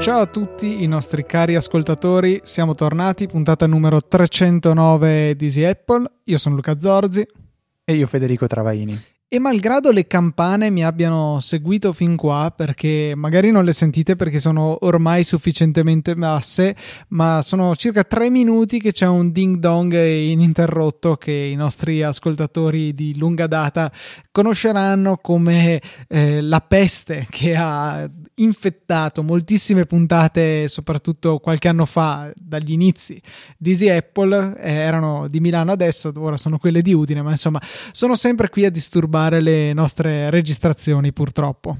Ciao a tutti i nostri cari ascoltatori, siamo tornati, puntata numero 309 di Easy Apple. Io sono Luca Zorzi. E io Federico Travaini. E malgrado le campane mi abbiano seguito fin qua, perché magari non le sentite perché sono ormai sufficientemente basse, ma sono circa tre minuti che c'è un ding dong ininterrotto che i nostri ascoltatori di lunga data conosceranno come eh, la peste che ha infettato moltissime puntate, soprattutto qualche anno fa, dagli inizi. Di Easy Apple, eh, erano di Milano adesso, ora sono quelle di Udine, ma insomma sono sempre qui a disturbare rubare le nostre registrazioni, purtroppo.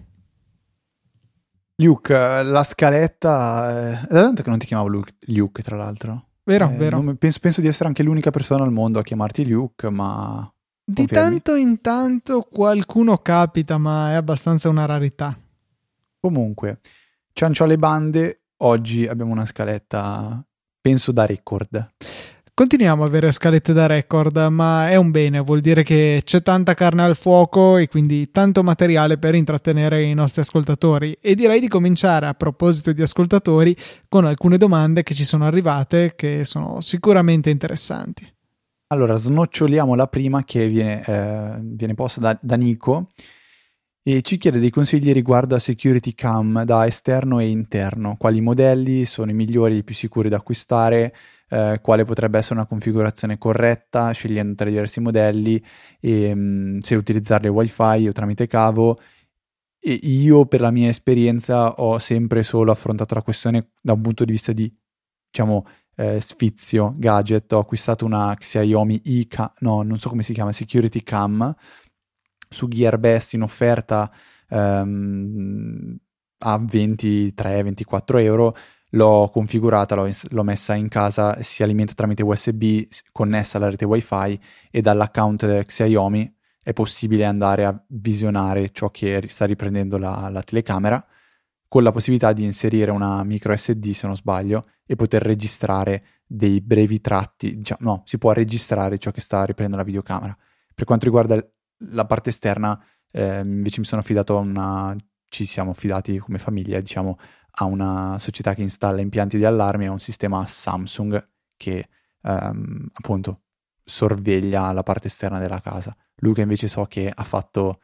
Luke, la scaletta. È da tanto che non ti chiamavo Luke, Luke tra l'altro. Vero, eh, vero. Penso, penso, di essere anche l'unica persona al mondo a chiamarti Luke, ma. Di tanto in tanto qualcuno capita, ma è abbastanza una rarità. Comunque, ciancio alle bande. Oggi abbiamo una scaletta, penso da record. Continuiamo a avere scalette da record, ma è un bene, vuol dire che c'è tanta carne al fuoco e quindi tanto materiale per intrattenere i nostri ascoltatori. E direi di cominciare a proposito di ascoltatori con alcune domande che ci sono arrivate che sono sicuramente interessanti. Allora, snoccioliamo la prima che viene, eh, viene posta da, da Nico e ci chiede dei consigli riguardo a security cam da esterno e interno, quali modelli sono i migliori i più sicuri da acquistare, eh, quale potrebbe essere una configurazione corretta, scegliendo tra i diversi modelli, e, mh, mm, se utilizzarle wifi o tramite cavo. E io, per la mia esperienza, ho sempre solo affrontato la questione da un punto di vista di, diciamo, eh, sfizio, gadget. Ho acquistato una Xiaomi Ika, no, non so come si chiama, Security Cam, su Gearbest in offerta ehm, a 23-24 euro l'ho configurata, l'ho, ins- l'ho, messa in casa, si alimenta tramite USB connessa alla rete wifi e dall'account Xiaomi è possibile andare a visionare ciò che sta riprendendo la, la telecamera con la possibilità di inserire una micro SD se non sbaglio e poter registrare dei brevi tratti, diciamo, no, si può registrare ciò che sta riprendendo la videocamera. Per quanto riguarda la parte esterna, eh, invece mi sono affidato a una, ci siamo affidati come famiglia, diciamo, a una società che installa impianti di allarme, a un sistema Samsung che um, appunto sorveglia la parte esterna della casa. Luca invece so che ha fatto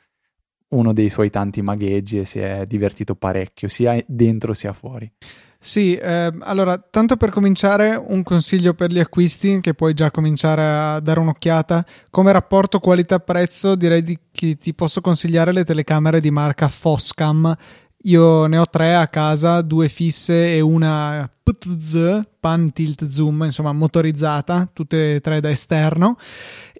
uno dei suoi tanti magheggi e si è divertito parecchio, sia dentro sia fuori. Sì, eh, allora, tanto per cominciare, un consiglio per gli acquisti che puoi già cominciare a dare un'occhiata. Come rapporto qualità-prezzo, direi di, che ti posso consigliare le telecamere di marca Foscam io ne ho tre a casa, due fisse e una PTZ, pan tilt zoom, insomma motorizzata, tutte e tre da esterno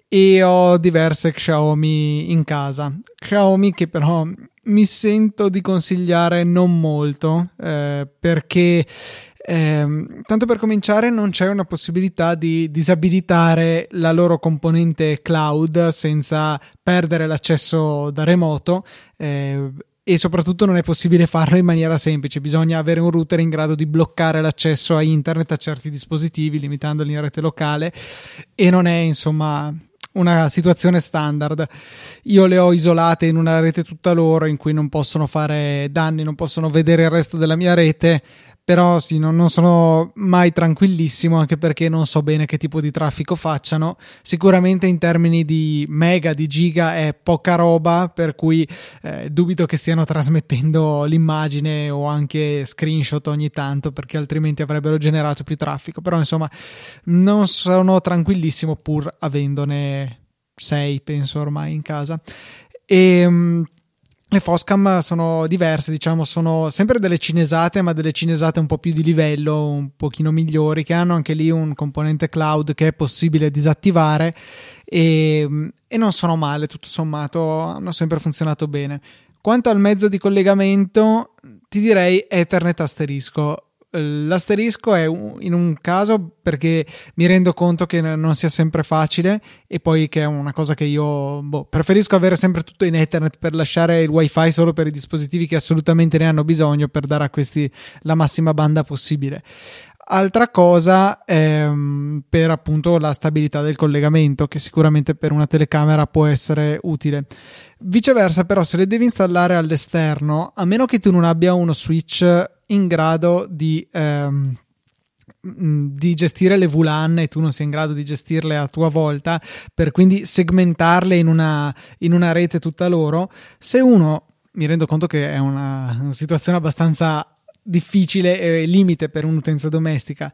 e ho diverse Xiaomi in casa. Xiaomi che però mi sento di consigliare non molto eh, perché eh, tanto per cominciare non c'è una possibilità di disabilitare la loro componente cloud senza perdere l'accesso da remoto eh, e soprattutto non è possibile farlo in maniera semplice, bisogna avere un router in grado di bloccare l'accesso a internet a certi dispositivi limitandoli in rete locale. E non è insomma una situazione standard. Io le ho isolate in una rete tutta loro in cui non possono fare danni, non possono vedere il resto della mia rete, però sì, non, non, sono mai tranquillissimo anche perché non so bene che tipo di traffico facciano. Sicuramente in termini di mega, di giga è poca roba, per cui eh, dubito che stiano trasmettendo l'immagine o anche screenshot ogni tanto perché altrimenti avrebbero generato più traffico. Però insomma non sono tranquillissimo pur avendone 6 penso ormai in casa. E ehm, le Foscam sono diverse, diciamo, sono sempre delle cinesate, ma delle cinesate un po' più di livello, un pochino migliori, che hanno anche lì un componente cloud che è possibile disattivare e, e non sono male, tutto sommato, hanno sempre funzionato bene. Quanto al mezzo di collegamento, ti direi Ethernet asterisco. L'asterisco è in un caso perché mi rendo conto che non sia sempre facile e poi che è una cosa che io boh, preferisco avere sempre tutto in Ethernet per lasciare il wifi solo per i dispositivi che assolutamente ne hanno bisogno per dare a questi la massima banda possibile. Altra cosa ehm, per appunto la stabilità del collegamento, che sicuramente per una telecamera può essere utile. Viceversa, però, se le devi installare all'esterno, a meno che tu non abbia uno switch in grado di ehm, di gestire le VLAN e tu non sei in grado di gestirle a tua volta, per quindi segmentarle in una, in una rete tutta loro, se uno mi rendo conto che è una, una situazione abbastanza difficile e limite per un'utenza domestica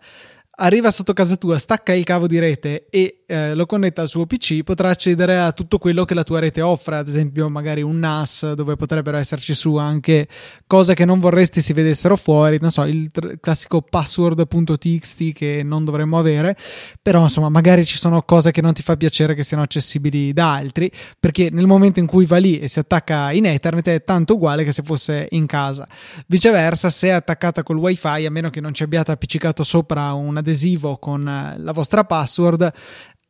arriva sotto casa tua, stacca il cavo di rete e eh, lo connetta al suo PC, potrà accedere a tutto quello che la tua rete offre, ad esempio magari un NAS dove potrebbero esserci su anche cose che non vorresti si vedessero fuori, non so, il tr- classico password.txt che non dovremmo avere, però insomma magari ci sono cose che non ti fa piacere che siano accessibili da altri, perché nel momento in cui va lì e si attacca in Ethernet è tanto uguale che se fosse in casa. Viceversa, se è attaccata col wifi, a meno che non ci abbiate appiccicato sopra una adesivo con eh, la vostra password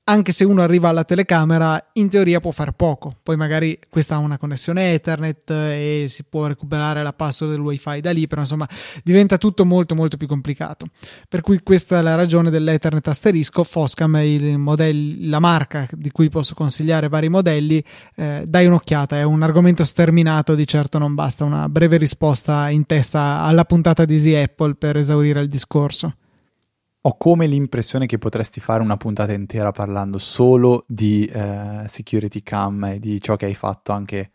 anche se uno arriva alla telecamera, in teoria può fare poco. Poi magari questa ha una connessione Ethernet e si può recuperare la password del wifi da lì, però insomma diventa tutto molto molto più complicato. Per cui questa è la ragione dell'Ethernet asterisco. Foscam è modello, la marca di cui posso consigliare vari modelli. Eh, dai un'occhiata, è un argomento sterminato, di certo non basta una breve risposta in testa alla puntata di Easy Apple per esaurire il discorso ho come l'impressione che potresti fare una puntata intera parlando solo di eh, security cam e di ciò che hai fatto anche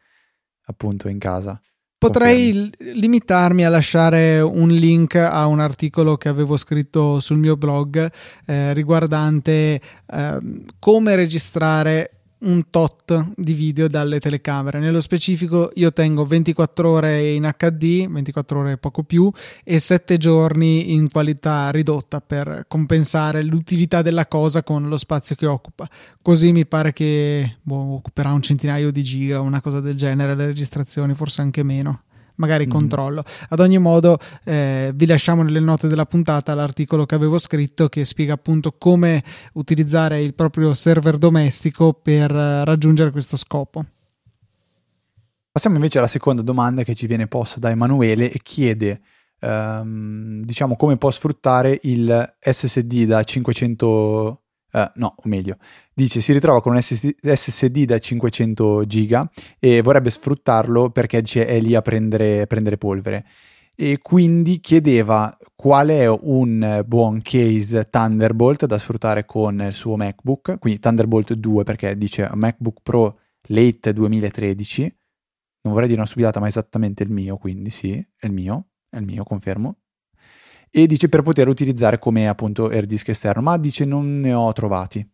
appunto in casa. Potrei Confermi. limitarmi a lasciare un link a un articolo che avevo scritto sul mio blog eh, riguardante eh, come registrare un tot di video dalle telecamere. Nello specifico io tengo 24 ore in HD, 24 ore poco più, e 7 giorni in qualità ridotta per compensare l'utilità della cosa con lo spazio che occupa. Così mi pare che boh, occuperà un centinaio di giga, una cosa del genere, le registrazioni, forse anche meno magari mm. controllo. Ad ogni modo, eh, vi lasciamo nelle note della puntata l'articolo che avevo scritto che spiega appunto come utilizzare il proprio server domestico per eh, raggiungere questo scopo. Passiamo invece alla seconda domanda che ci viene posta da Emanuele e chiede ehm, diciamo come può sfruttare il SSD da 500 Uh, no, o meglio, dice si ritrova con un SSD da 500 giga e vorrebbe sfruttarlo perché dice, è lì a prendere, prendere, polvere. E quindi chiedeva qual è un buon case Thunderbolt da sfruttare con il suo MacBook, quindi Thunderbolt 2 perché dice MacBook Pro late 2013, non vorrei dire una stupidata ma è esattamente il mio, quindi sì, è il mio, è il mio, confermo, e dice per poter utilizzare come appunto air disk esterno, ma dice non ne ho trovati.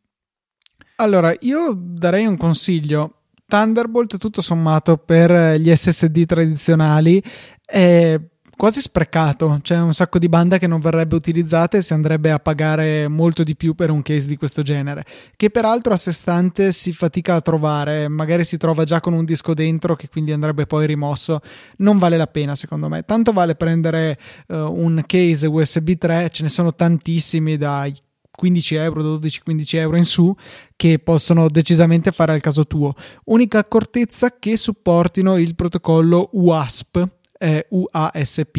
Allora, io darei un consiglio. Thunderbolt tutto sommato per gli SSD tradizionali è quasi sprecato, c'è un sacco di banda che non verrebbe utilizzata e si andrebbe a pagare molto di più per un case di questo genere, che peraltro a sé stante si fatica a trovare, magari si trova già con un disco dentro che quindi andrebbe poi rimosso, non vale la pena secondo me, tanto vale prendere uh, un case USB 3, ce ne sono tantissimi dai 15 euro, 12-15 euro in su che possono decisamente fare al caso tuo. Unica accortezza che supportino il protocollo UASP, eh, UASP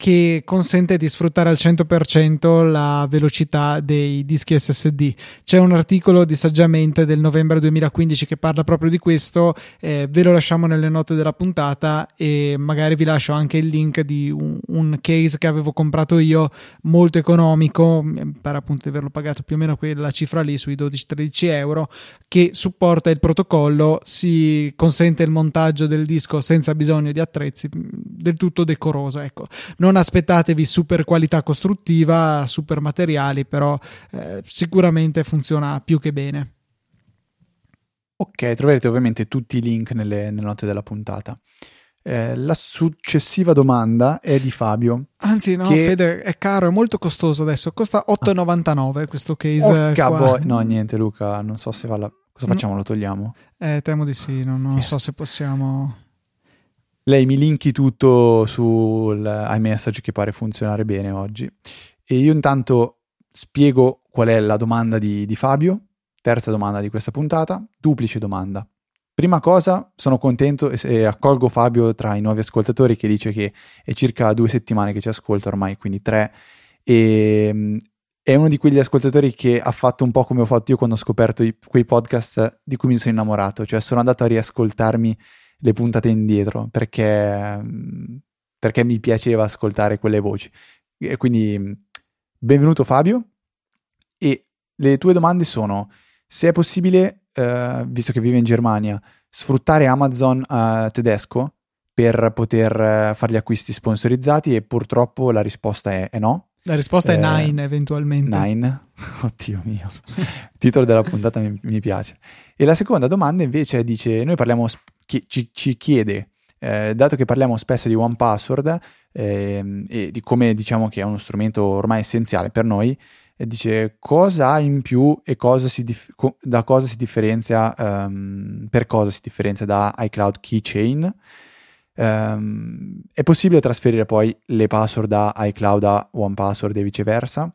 che consente di sfruttare al 100% la velocità dei dischi SSD. C'è un articolo di Saggiamente del novembre 2015 che parla proprio di questo, eh, ve lo lasciamo nelle note della puntata e magari vi lascio anche il link di un, un case che avevo comprato io molto economico, per appunto averlo pagato più o meno quella cifra lì sui 12-13 euro, che supporta il protocollo, si consente il montaggio del disco senza bisogno di attrezzi, del tutto decoroso. Ecco. Non non aspettatevi super qualità costruttiva, super materiali, però eh, sicuramente funziona più che bene. Ok, troverete ovviamente tutti i link nelle, nelle note della puntata. Eh, la successiva domanda è di Fabio. Anzi, no, che... Fede, è caro, è molto costoso adesso. Costa 8,99 questo case. Boh, no, niente, Luca, non so se va la... Cosa facciamo? Lo togliamo? Eh, temo di sì, non, non so se possiamo lei mi linki tutto sul iMessage che pare funzionare bene oggi. E io intanto spiego qual è la domanda di, di Fabio, terza domanda di questa puntata, duplice domanda. Prima cosa, sono contento e accolgo Fabio tra i nuovi ascoltatori che dice che è circa due settimane che ci ascolta ormai, quindi tre, e mm, è uno di quegli ascoltatori che ha fatto un po' come ho fatto io quando ho scoperto i, quei podcast di cui mi sono innamorato, cioè sono andato a riascoltarmi le puntate indietro perché perché mi piaceva ascoltare quelle voci. E quindi benvenuto Fabio e le tue domande sono se è possibile, eh, visto che vive in Germania, sfruttare Amazon eh, tedesco per poter eh, fare gli acquisti sponsorizzati e purtroppo la risposta è, è no. La risposta eh, è Nine eventualmente. Nine? Oddio mio. Il titolo della puntata mi, mi, piace. E la seconda domanda invece dice, noi parliamo, chi, ci, ci, chiede, eh, dato che parliamo spesso di One Password eh, e di come diciamo che è uno strumento ormai essenziale per noi, e dice cosa ha in più e cosa dif- da cosa si differenzia, um, per cosa si differenzia da iCloud Keychain. Um, è possibile trasferire poi le password da iCloud a OnePassword e viceversa?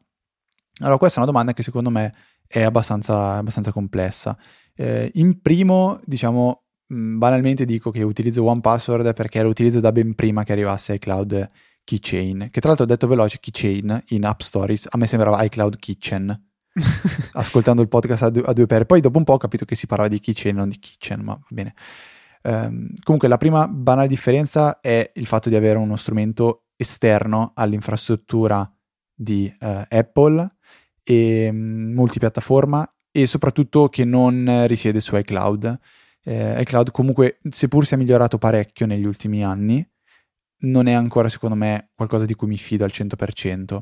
Allora, questa è una domanda che secondo me è abbastanza, abbastanza complessa. Eh, in primo, diciamo, banalmente dico che utilizzo OnePassword perché lo utilizzo da ben prima che arrivasse iCloud Keychain, che tra l'altro detto veloce Keychain in App Stories, a me sembrava iCloud Kitchen. ascoltando il podcast a due, a due per poi dopo un po' ho capito che si parlava di keychain non di kitchen ma va bene um, comunque la prima banale differenza è il fatto di avere uno strumento esterno all'infrastruttura di uh, Apple e um, multipiattaforma e soprattutto che non risiede su iCloud eh, iCloud comunque seppur sia migliorato parecchio negli ultimi anni non è ancora secondo me qualcosa di cui mi fido al 100%.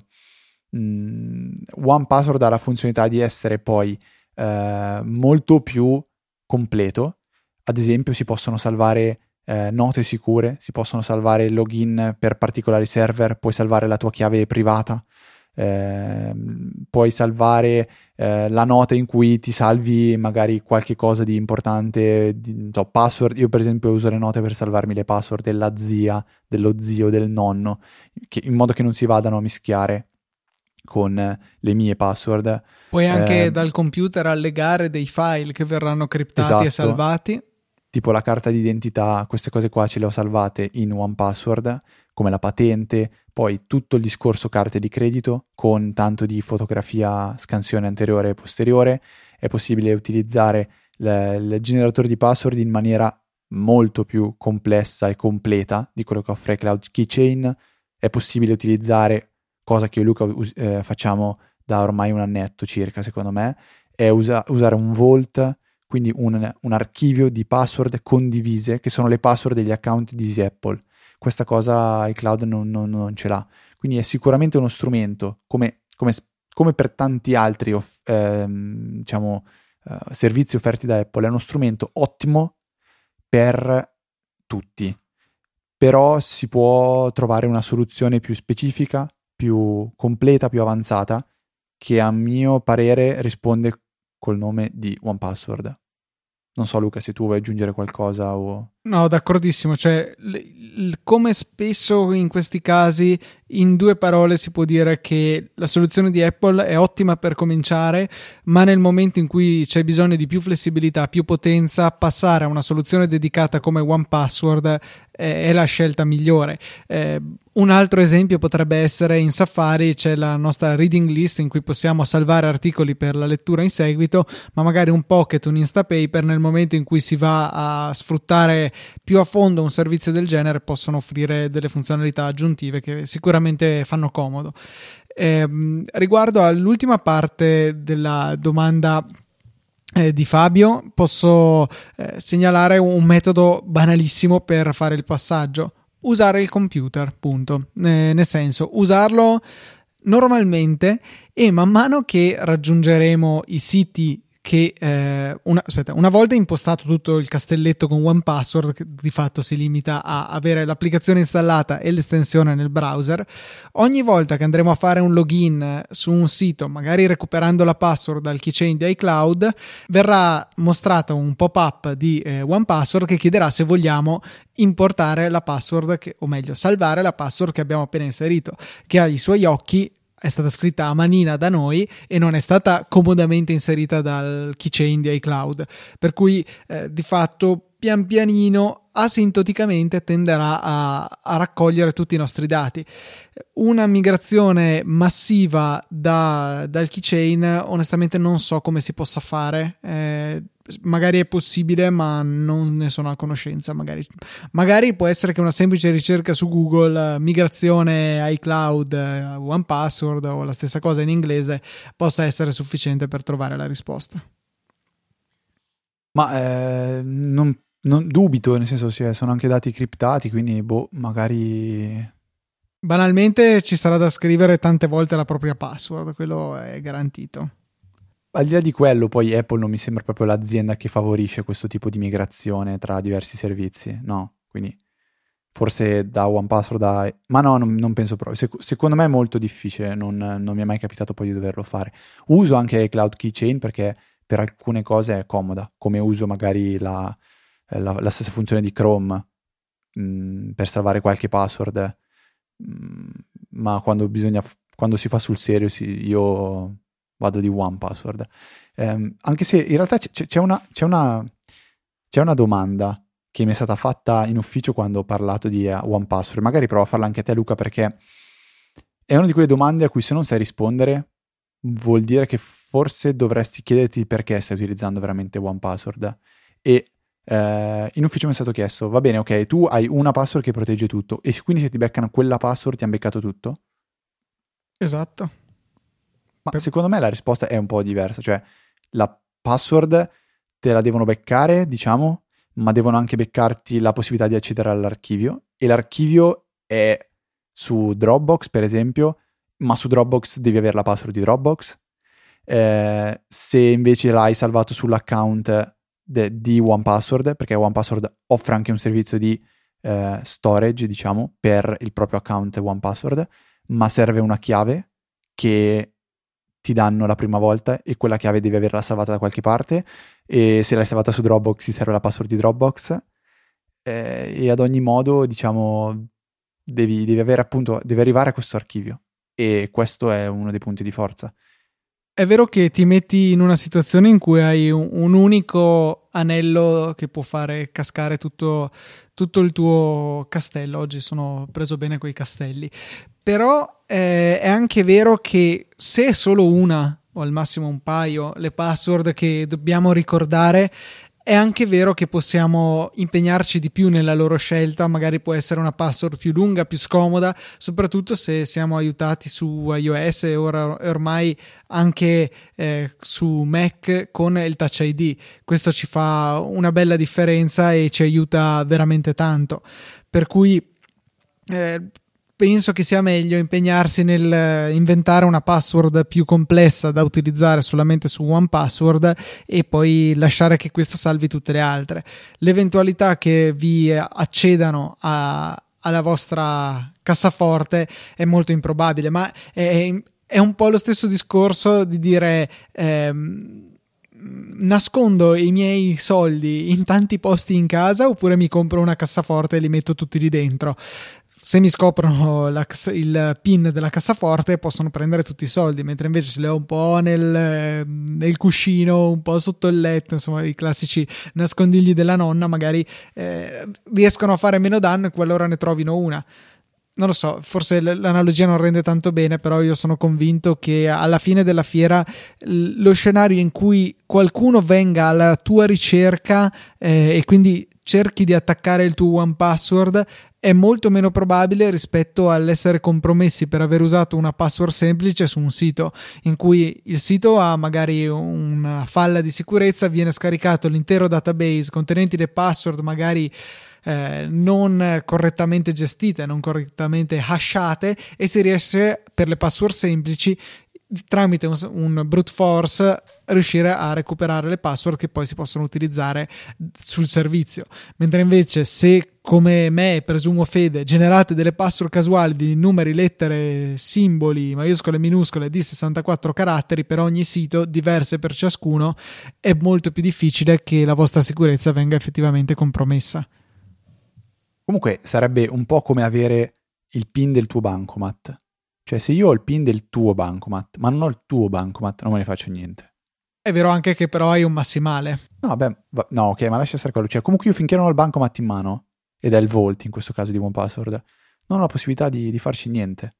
Mm, One Password ha la funzionalità di essere poi eh, molto più completo. Ad esempio, si possono salvare eh, note sicure, si possono salvare login per particolari server, puoi salvare la tua chiave privata, eh, puoi salvare eh, la nota in cui ti salvi magari qualche cosa di importante, di, so, password. Io per esempio uso le note per salvarmi le password della zia, dello zio, del nonno, che, in modo che non si vadano a mischiare con le mie password. Puoi anche eh, dal computer allegare dei file che verranno criptati esatto. e salvati. Tipo la carta d'identità, queste cose qua ce le ho salvate in One Password, come la patente, poi tutto il discorso carte di credito con tanto di fotografia scansione anteriore e posteriore, è possibile utilizzare il generatore di password in maniera molto più complessa e completa di quello che offre Cloud Keychain, è possibile utilizzare, cosa che io e Luca eh, facciamo da ormai un annetto circa secondo me, è usa- usare un vault quindi un, un, archivio di password condivise, che sono le password degli account di Apple. Questa cosa iCloud non, non, non ce l'ha. Quindi è sicuramente uno strumento, come, come, come per tanti altri off, ehm, diciamo, uh, servizi offerti da Apple, è uno strumento ottimo per tutti. Però si può trovare una soluzione più specifica, più completa, più avanzata, che a mio parere risponde col nome di OnePassword. Non so Luca se tu vuoi aggiungere qualcosa o... No, d'accordissimo, cioè l- l- come spesso in questi casi in due parole si può dire che la soluzione di Apple è ottima per cominciare, ma nel momento in cui c'è bisogno di più flessibilità, più potenza, passare a una soluzione dedicata come OnePassword è la scelta migliore. Eh, un altro esempio potrebbe essere in Safari c'è la nostra reading list in cui possiamo salvare articoli per la lettura in seguito, ma magari un pocket, un Instapaper nel momento in cui si va a sfruttare più a fondo un servizio del genere possono offrire delle funzionalità aggiuntive che sicuramente fanno comodo. Eh, riguardo all'ultima parte della domanda eh, di Fabio, posso eh, segnalare un metodo banalissimo per fare il passaggio. Usare il computer, punto. Nel senso, usarlo normalmente e man mano che raggiungeremo i siti che eh, una, aspetta, una, volta impostato tutto il castelletto con One Password, di fatto si limita a avere l'applicazione installata e l'estensione nel browser, ogni volta che andremo a fare un login su un sito, magari recuperando la password dal keychain di iCloud, verrà mostrato un pop-up di eh, One Password che chiederà se vogliamo importare la password, che, o meglio, salvare la password che abbiamo appena inserito, che ha i suoi occhi è stata scritta a manina da noi e non è stata comodamente inserita dal keychain di iCloud. Per cui eh, di fatto pian pianino asintoticamente tenderà a, a, raccogliere tutti i nostri dati. Una migrazione massiva da, dal keychain, onestamente non so come si possa fare. Eh, magari è possibile, ma non ne sono a conoscenza. Magari, magari può essere che una semplice ricerca su Google, migrazione iCloud, One Password o la stessa cosa in inglese, possa essere sufficiente per trovare la risposta. Ma eh, non, non, dubito, nel senso, cioè, sono anche dati criptati, quindi boh, magari. Banalmente ci sarà da scrivere tante volte la propria password, quello è garantito al di là di quello, poi Apple non mi sembra proprio l'azienda che favorisce questo tipo di migrazione tra diversi servizi, no? Quindi forse da OnePassword da... Ma no, non, non penso proprio. Sec- secondo me è molto difficile, non, non, mi è mai capitato poi di doverlo fare. Uso anche Cloud Keychain perché per alcune cose è comoda, come uso magari la, la, la stessa funzione di Chrome mh, mm, per salvare qualche password, mh, mm, ma quando bisogna... Quando si fa sul serio, sì, io vado di one password. Eh, anche se in realtà c- c'è, una, c'è, una, c'è, una, domanda che mi è stata fatta in ufficio quando ho parlato di uh, one password. Magari provo a farla anche a te, Luca, perché è una di quelle domande a cui se non sai rispondere vuol dire che forse dovresti chiederti perché stai utilizzando veramente one password. E eh, in ufficio mi è stato chiesto, va bene, ok, tu hai una password che protegge tutto e quindi se ti beccano quella password ti hanno beccato tutto? Esatto. Ma per... secondo me la risposta è un po' diversa, cioè la password te la devono beccare, diciamo, ma devono anche beccarti la possibilità di accedere all'archivio e l'archivio è su Dropbox, per esempio, ma su Dropbox devi avere la password di Dropbox. Eh, se invece l'hai salvato sull'account de- di OnePassword, perché OnePassword offre anche un servizio di eh, storage, diciamo, per il proprio account OnePassword, ma serve una chiave che ti danno la prima volta e quella chiave devi averla salvata da qualche parte. E se l'hai salvata su Dropbox ti serve la password di Dropbox. Eh, e ad ogni modo diciamo devi, devi avere appunto devi arrivare a questo archivio. E questo è uno dei punti di forza è vero che ti metti in una situazione in cui hai un, un unico anello che può fare cascare tutto, tutto, il tuo castello. Oggi sono preso bene quei castelli. Però eh, è anche vero che se è solo una o al massimo un paio le password che dobbiamo ricordare, è anche vero che possiamo impegnarci di più nella loro scelta, magari può essere una password più lunga, più scomoda, soprattutto se siamo aiutati su iOS e ora, ormai anche eh, su Mac con il Touch ID. Questo ci fa una bella differenza e ci aiuta veramente tanto. Per cui eh, penso che sia meglio impegnarsi nel eh, inventare una password più complessa da utilizzare solamente su one password e poi lasciare che questo salvi tutte le altre. L'eventualità che vi accedano a, alla vostra cassaforte è molto improbabile, ma è, è, un po' lo stesso discorso di dire. Ehm, nascondo i miei soldi in tanti posti in casa oppure mi compro una cassaforte e li metto tutti lì dentro se mi scoprono la, il pin della cassaforte possono prendere tutti i soldi, mentre invece se li ho un po' nel, nel, cuscino, un po' sotto il letto, insomma i classici nascondigli della nonna, magari eh, riescono a fare meno danno e qualora ne trovino una. Non lo so, forse l'analogia non rende tanto bene, però io sono convinto che alla fine della fiera lo scenario in cui qualcuno venga alla tua ricerca eh, e quindi cerchi di attaccare il tuo one password è molto meno probabile rispetto all'essere compromessi per aver usato una password semplice su un sito in cui il sito ha magari una falla di sicurezza, viene scaricato l'intero database contenenti le password magari eh, non correttamente gestite, non correttamente hashate e si riesce per le password semplici tramite un, un, brute force riuscire a recuperare le password che poi si possono utilizzare sul servizio. Mentre invece se come me, presumo fede, generate delle password casuali di numeri, lettere, simboli, maiuscole e minuscole di 64 caratteri per ogni sito, diverse per ciascuno, è molto più difficile che la vostra sicurezza venga effettivamente compromessa. Comunque sarebbe un po' come avere il PIN del tuo bancomat cioè, se io ho il PIN del tuo bancomat, ma non ho il tuo bancomat, non me ne faccio niente. È vero anche che però hai un massimale. No, beh, va- no, ok, ma lascia stare quello. Cioè, comunque io finché non ho il bancomat in mano, ed è il Volt in questo caso di OnePassword, non ho la possibilità di, di farci niente.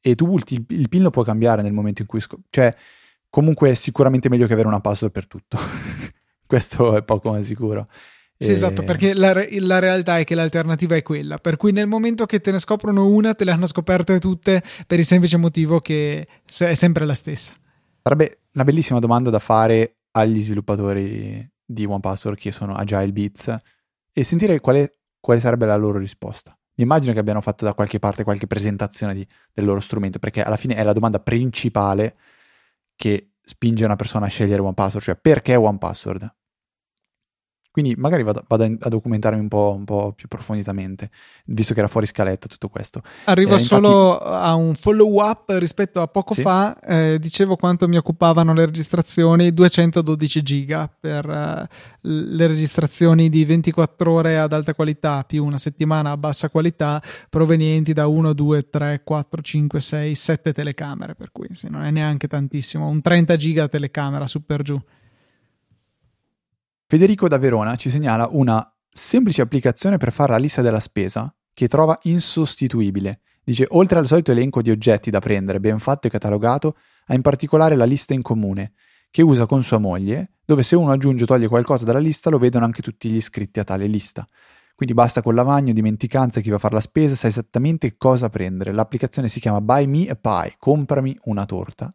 E tu il, il, PIN lo puoi cambiare nel momento in cui... Sc- cioè, comunque è sicuramente meglio che avere una password per tutto. questo è poco ma sicuro. Sì, esatto, perché la, la, realtà è che l'alternativa è quella, per cui nel momento che te ne scoprono una, te le hanno scoperte tutte per il semplice motivo che è sempre la stessa. Sarebbe una bellissima domanda da fare agli sviluppatori di OnePassword che sono Agile Beats e sentire quale, quale sarebbe la loro risposta. Mi immagino che abbiano fatto da qualche parte qualche presentazione di, del loro strumento, perché alla fine è la domanda principale che spinge una persona a scegliere OnePassword, cioè perché OnePassword? Quindi magari vado, vado a documentarmi un po', un po', più approfonditamente, visto che era fuori scaletta tutto questo. Arrivo eh, solo infatti... a un follow up rispetto a poco sì? fa, eh, dicevo quanto mi occupavano le registrazioni, 212 giga per uh, le registrazioni di 24 ore ad alta qualità più una settimana a bassa qualità provenienti da 1, 2, 3, 4, 5, 6, 7 telecamere, per cui sì, non è neanche tantissimo, un 30 giga telecamera su per giù. Federico da Verona ci segnala una semplice applicazione per fare la lista della spesa che trova insostituibile. Dice, oltre al solito elenco di oggetti da prendere, ben fatto e catalogato, ha in particolare la lista in comune, che usa con sua moglie, dove se uno aggiunge o toglie qualcosa dalla lista lo vedono anche tutti gli iscritti a tale lista. Quindi basta con lavagno, dimenticanza, chi va a fare la spesa, sa esattamente cosa prendere. L'applicazione si chiama Buy Me a Pie, comprami una torta.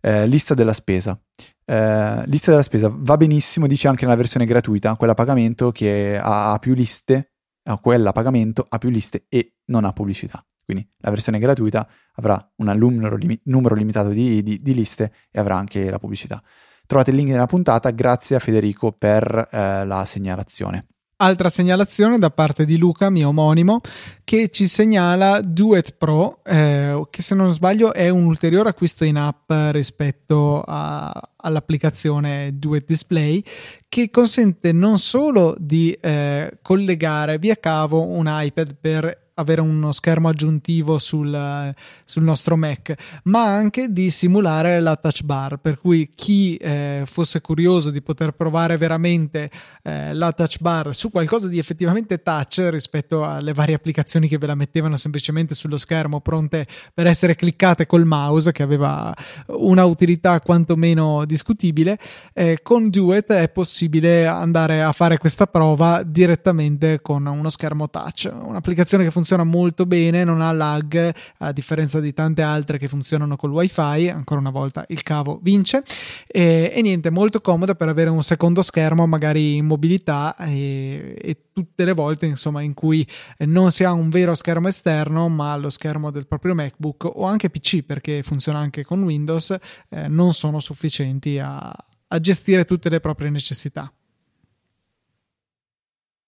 Eh, lista della spesa. Eh, lista della spesa va benissimo, dice anche nella versione gratuita, quella a pagamento che ha, ha più liste, a quella a pagamento ha più liste e non ha pubblicità. Quindi la versione gratuita avrà un numero, lim- numero limitato di, di, di, liste e avrà anche la pubblicità. Trovate il link nella puntata, grazie a Federico per eh, la segnalazione. Altra segnalazione da parte di Luca, mio omonimo, che ci segnala Duet Pro, eh, che se non sbaglio è un ulteriore acquisto in app rispetto a, all'applicazione Duet Display, che consente non solo di eh, collegare via cavo un iPad per avere uno schermo aggiuntivo sul, sul, nostro Mac, ma anche di simulare la touch bar, per cui chi eh, fosse curioso di poter provare veramente eh, la touch bar su qualcosa di effettivamente touch rispetto alle varie applicazioni che ve la mettevano semplicemente sullo schermo pronte per essere cliccate col mouse, che aveva una utilità quantomeno discutibile, eh, con Duet è possibile andare a fare questa prova direttamente con uno schermo touch, un'applicazione che funziona funziona molto bene, non ha lag, a differenza di tante altre che funzionano col wifi, ancora una volta il cavo vince, e, e niente, molto comoda per avere un secondo schermo magari in mobilità e, e tutte le volte insomma in cui non si ha un vero schermo esterno ma lo schermo del proprio MacBook o anche PC perché funziona anche con Windows eh, non sono sufficienti a, a gestire tutte le proprie necessità.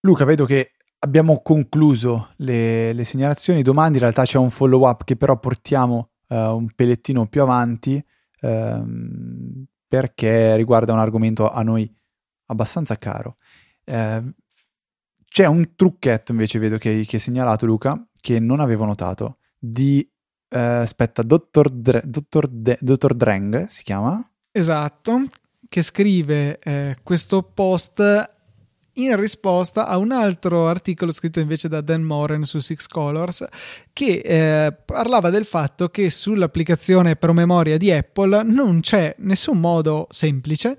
Luca, vedo che abbiamo concluso le, le, segnalazioni. Domani in realtà c'è un follow up che però portiamo uh, un pelettino più avanti uh, perché riguarda un argomento a noi abbastanza caro. Uh, c'è un trucchetto invece, vedo che, hai segnalato Luca, che non avevo notato, di... Eh, aspetta, Dottor, Dre, Dottor, De, Dottor Dreng si chiama? Esatto, che scrive eh, questo post in risposta a un altro articolo scritto invece da Dan Moren su Six Colors che eh, parlava del fatto che sull'applicazione promemoria di Apple non c'è nessun modo semplice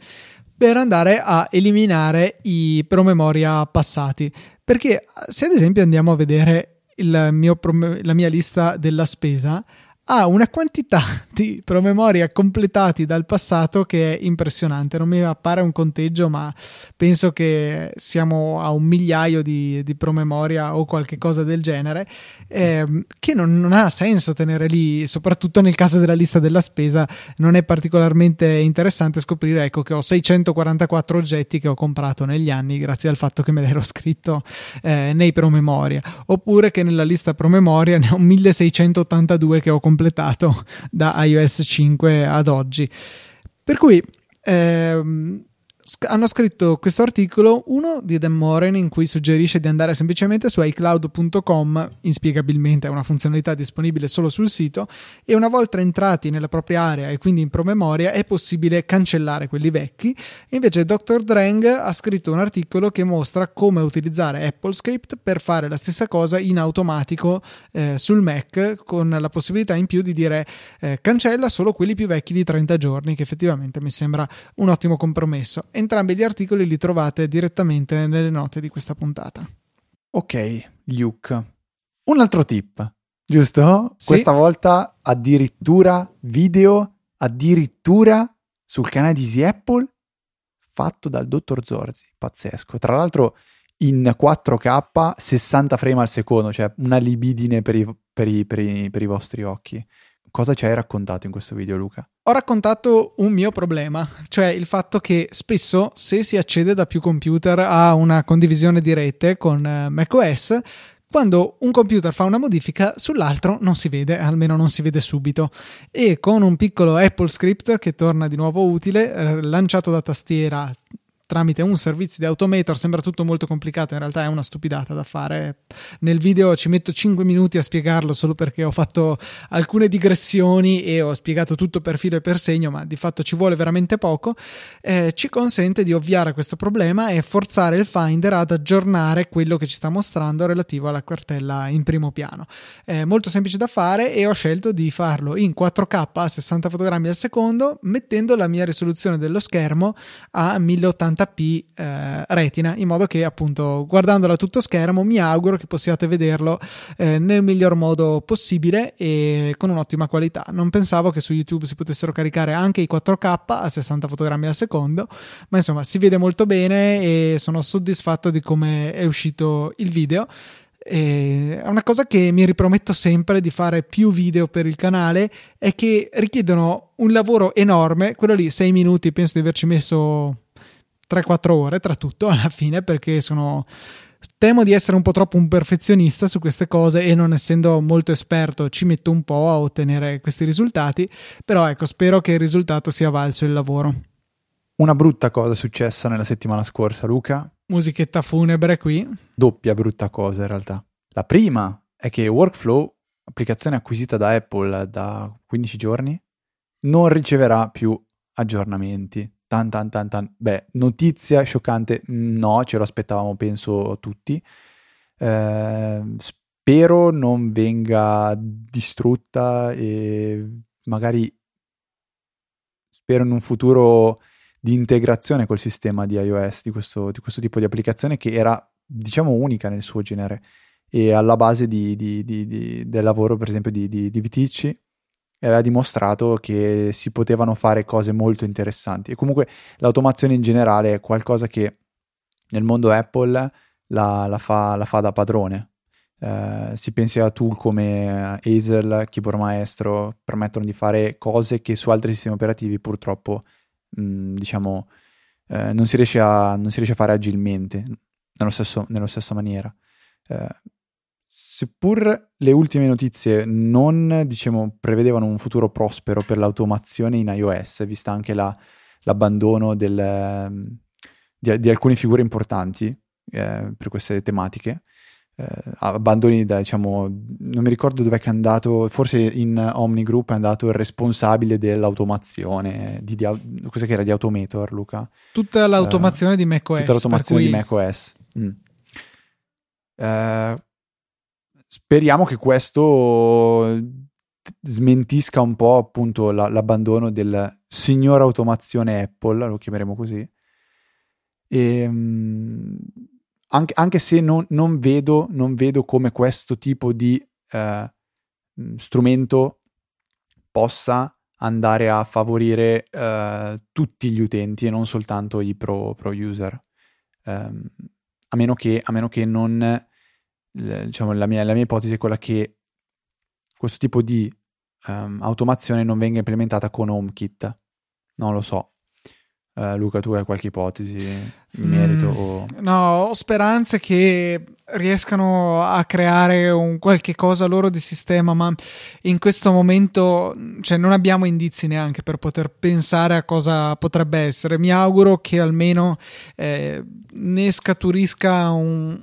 per andare a eliminare i promemoria passati. Perché se ad esempio andiamo a vedere mio, la mia lista della spesa ha una quantità di promemoria completati dal passato che è impressionante. Non mi appare un conteggio, ma penso che siamo a un migliaio di, di promemoria o qualche cosa del genere, eh, che non, non, ha senso tenere lì, soprattutto nel caso della lista della spesa. Non è particolarmente interessante scoprire ecco, che ho 644 oggetti che ho comprato negli anni grazie al fatto che me l'ero scritto eh, nei promemoria, oppure che nella lista promemoria ne ho 1682 che ho completato da iOS 5 ad oggi. Per cui ehm, hanno scritto questo articolo, uno di Dan Moren, in cui suggerisce di andare semplicemente su iCloud.com, inspiegabilmente è una funzionalità disponibile solo sul sito, e una volta entrati nella propria area e quindi in promemoria è possibile cancellare quelli vecchi. Invece Dr. Drang ha scritto un articolo che mostra come utilizzare AppleScript per fare la stessa cosa in automatico eh, sul Mac, con la possibilità in più di dire eh, cancella solo quelli più vecchi di 30 giorni, che effettivamente mi sembra un ottimo compromesso Entrambi gli articoli li trovate direttamente nelle note di questa puntata. Ok, Luke. Un altro tip, giusto? Sì. Questa volta addirittura video, addirittura sul canale di Easy Apple, fatto dal dottor Zorzi. Pazzesco. Tra l'altro in 4K, 60 frame al secondo, cioè una libidine per i, per i, per i, per i vostri occhi. Cosa ci hai raccontato in questo video, Luca? Ho raccontato un mio problema, cioè il fatto che spesso se si accede da più computer a una condivisione di rete con eh, macOS, quando un computer fa una modifica sull'altro non si vede, almeno non si vede subito. E con un piccolo Apple script che torna di nuovo utile, lanciato da tastiera tramite un servizio di Automator sembra tutto molto complicato in realtà è una stupidata da fare. Nel video ci metto 5 minuti a spiegarlo solo perché ho fatto alcune digressioni e ho spiegato tutto per filo e per segno ma di fatto ci vuole veramente poco. Eh, ci consente di ovviare questo problema e forzare il Finder ad aggiornare quello che ci sta mostrando relativo alla cartella in primo piano. È molto semplice da fare e ho scelto di farlo in 4K a 60 fotogrammi al secondo mettendo la mia risoluzione dello schermo a 1080 1080p eh, retina in modo che appunto guardandolo a tutto schermo mi auguro che possiate vederlo eh, nel miglior modo possibile e con un'ottima qualità. Non pensavo che su youtube si potessero caricare anche i 4k a 60 fotogrammi al secondo ma insomma si vede molto bene e sono soddisfatto di come è uscito il video. E è una cosa che mi riprometto sempre di fare più video per il canale è che richiedono un lavoro enorme quello lì 6 minuti penso di averci messo 3-4 ore tra tutto alla fine perché sono temo di essere un po' troppo un perfezionista su queste cose e non essendo molto esperto ci metto un po' a ottenere questi risultati però ecco spero che il risultato sia valso il lavoro. Una brutta cosa è successa nella settimana scorsa Luca? Musichetta funebre qui. Doppia brutta cosa in realtà. La prima è che Workflow applicazione acquisita da Apple da 15 giorni non riceverà più aggiornamenti Tan, tan, tan, tan. Beh, notizia scioccante, no, ce lo aspettavamo, penso tutti. Eh, spero non venga distrutta e magari spero in un futuro di integrazione col sistema di iOS di questo, di questo tipo di applicazione che era, diciamo, unica nel suo genere e alla base di, di, del lavoro, per esempio, di, Viticci e aveva dimostrato che si potevano fare cose molto interessanti. E comunque l'automazione in generale è qualcosa che nel mondo Apple la, la, fa, la fa, da padrone. Eh, si pensi a tool come Hazel, Keyboard Maestro, permettono di fare cose che su altri sistemi operativi purtroppo, mh, diciamo, eh, non, si a, non, si riesce a fare agilmente, nello stesso, nella stessa maniera. Eh, Seppur le ultime notizie non diciamo, prevedevano un futuro prospero per l'automazione in iOS, vista anche la, l'abbandono del, ehm, di, di, alcune figure importanti eh, per queste tematiche, eh, abbandoni da, diciamo, non mi ricordo dove è andato, forse in Omni Group è andato il responsabile dell'automazione, di, di, cosa che era di Automator, Luca? Tutta l'automazione eh, di macOS. Tutta l'automazione cui... di macOS. Mm. Uh, speriamo che questo smentisca un po' appunto la, l'abbandono del signor automazione Apple, lo chiameremo così. E, um, anche, anche, se non, non, vedo, non, vedo, come questo tipo di uh, strumento possa andare a favorire uh, tutti gli utenti e non soltanto i pro, pro user. Um, a, meno che, a meno che non diciamo, la mia, la mia ipotesi è quella che questo tipo di um, automazione non venga implementata con HomeKit. Non lo so. Uh, Luca, tu hai qualche ipotesi in merito? Mm, o... No, ho speranze che riescano a creare un qualche cosa loro di sistema, ma in questo momento cioè, non abbiamo indizi neanche per poter pensare a cosa potrebbe essere. Mi auguro che almeno eh, ne scaturisca un,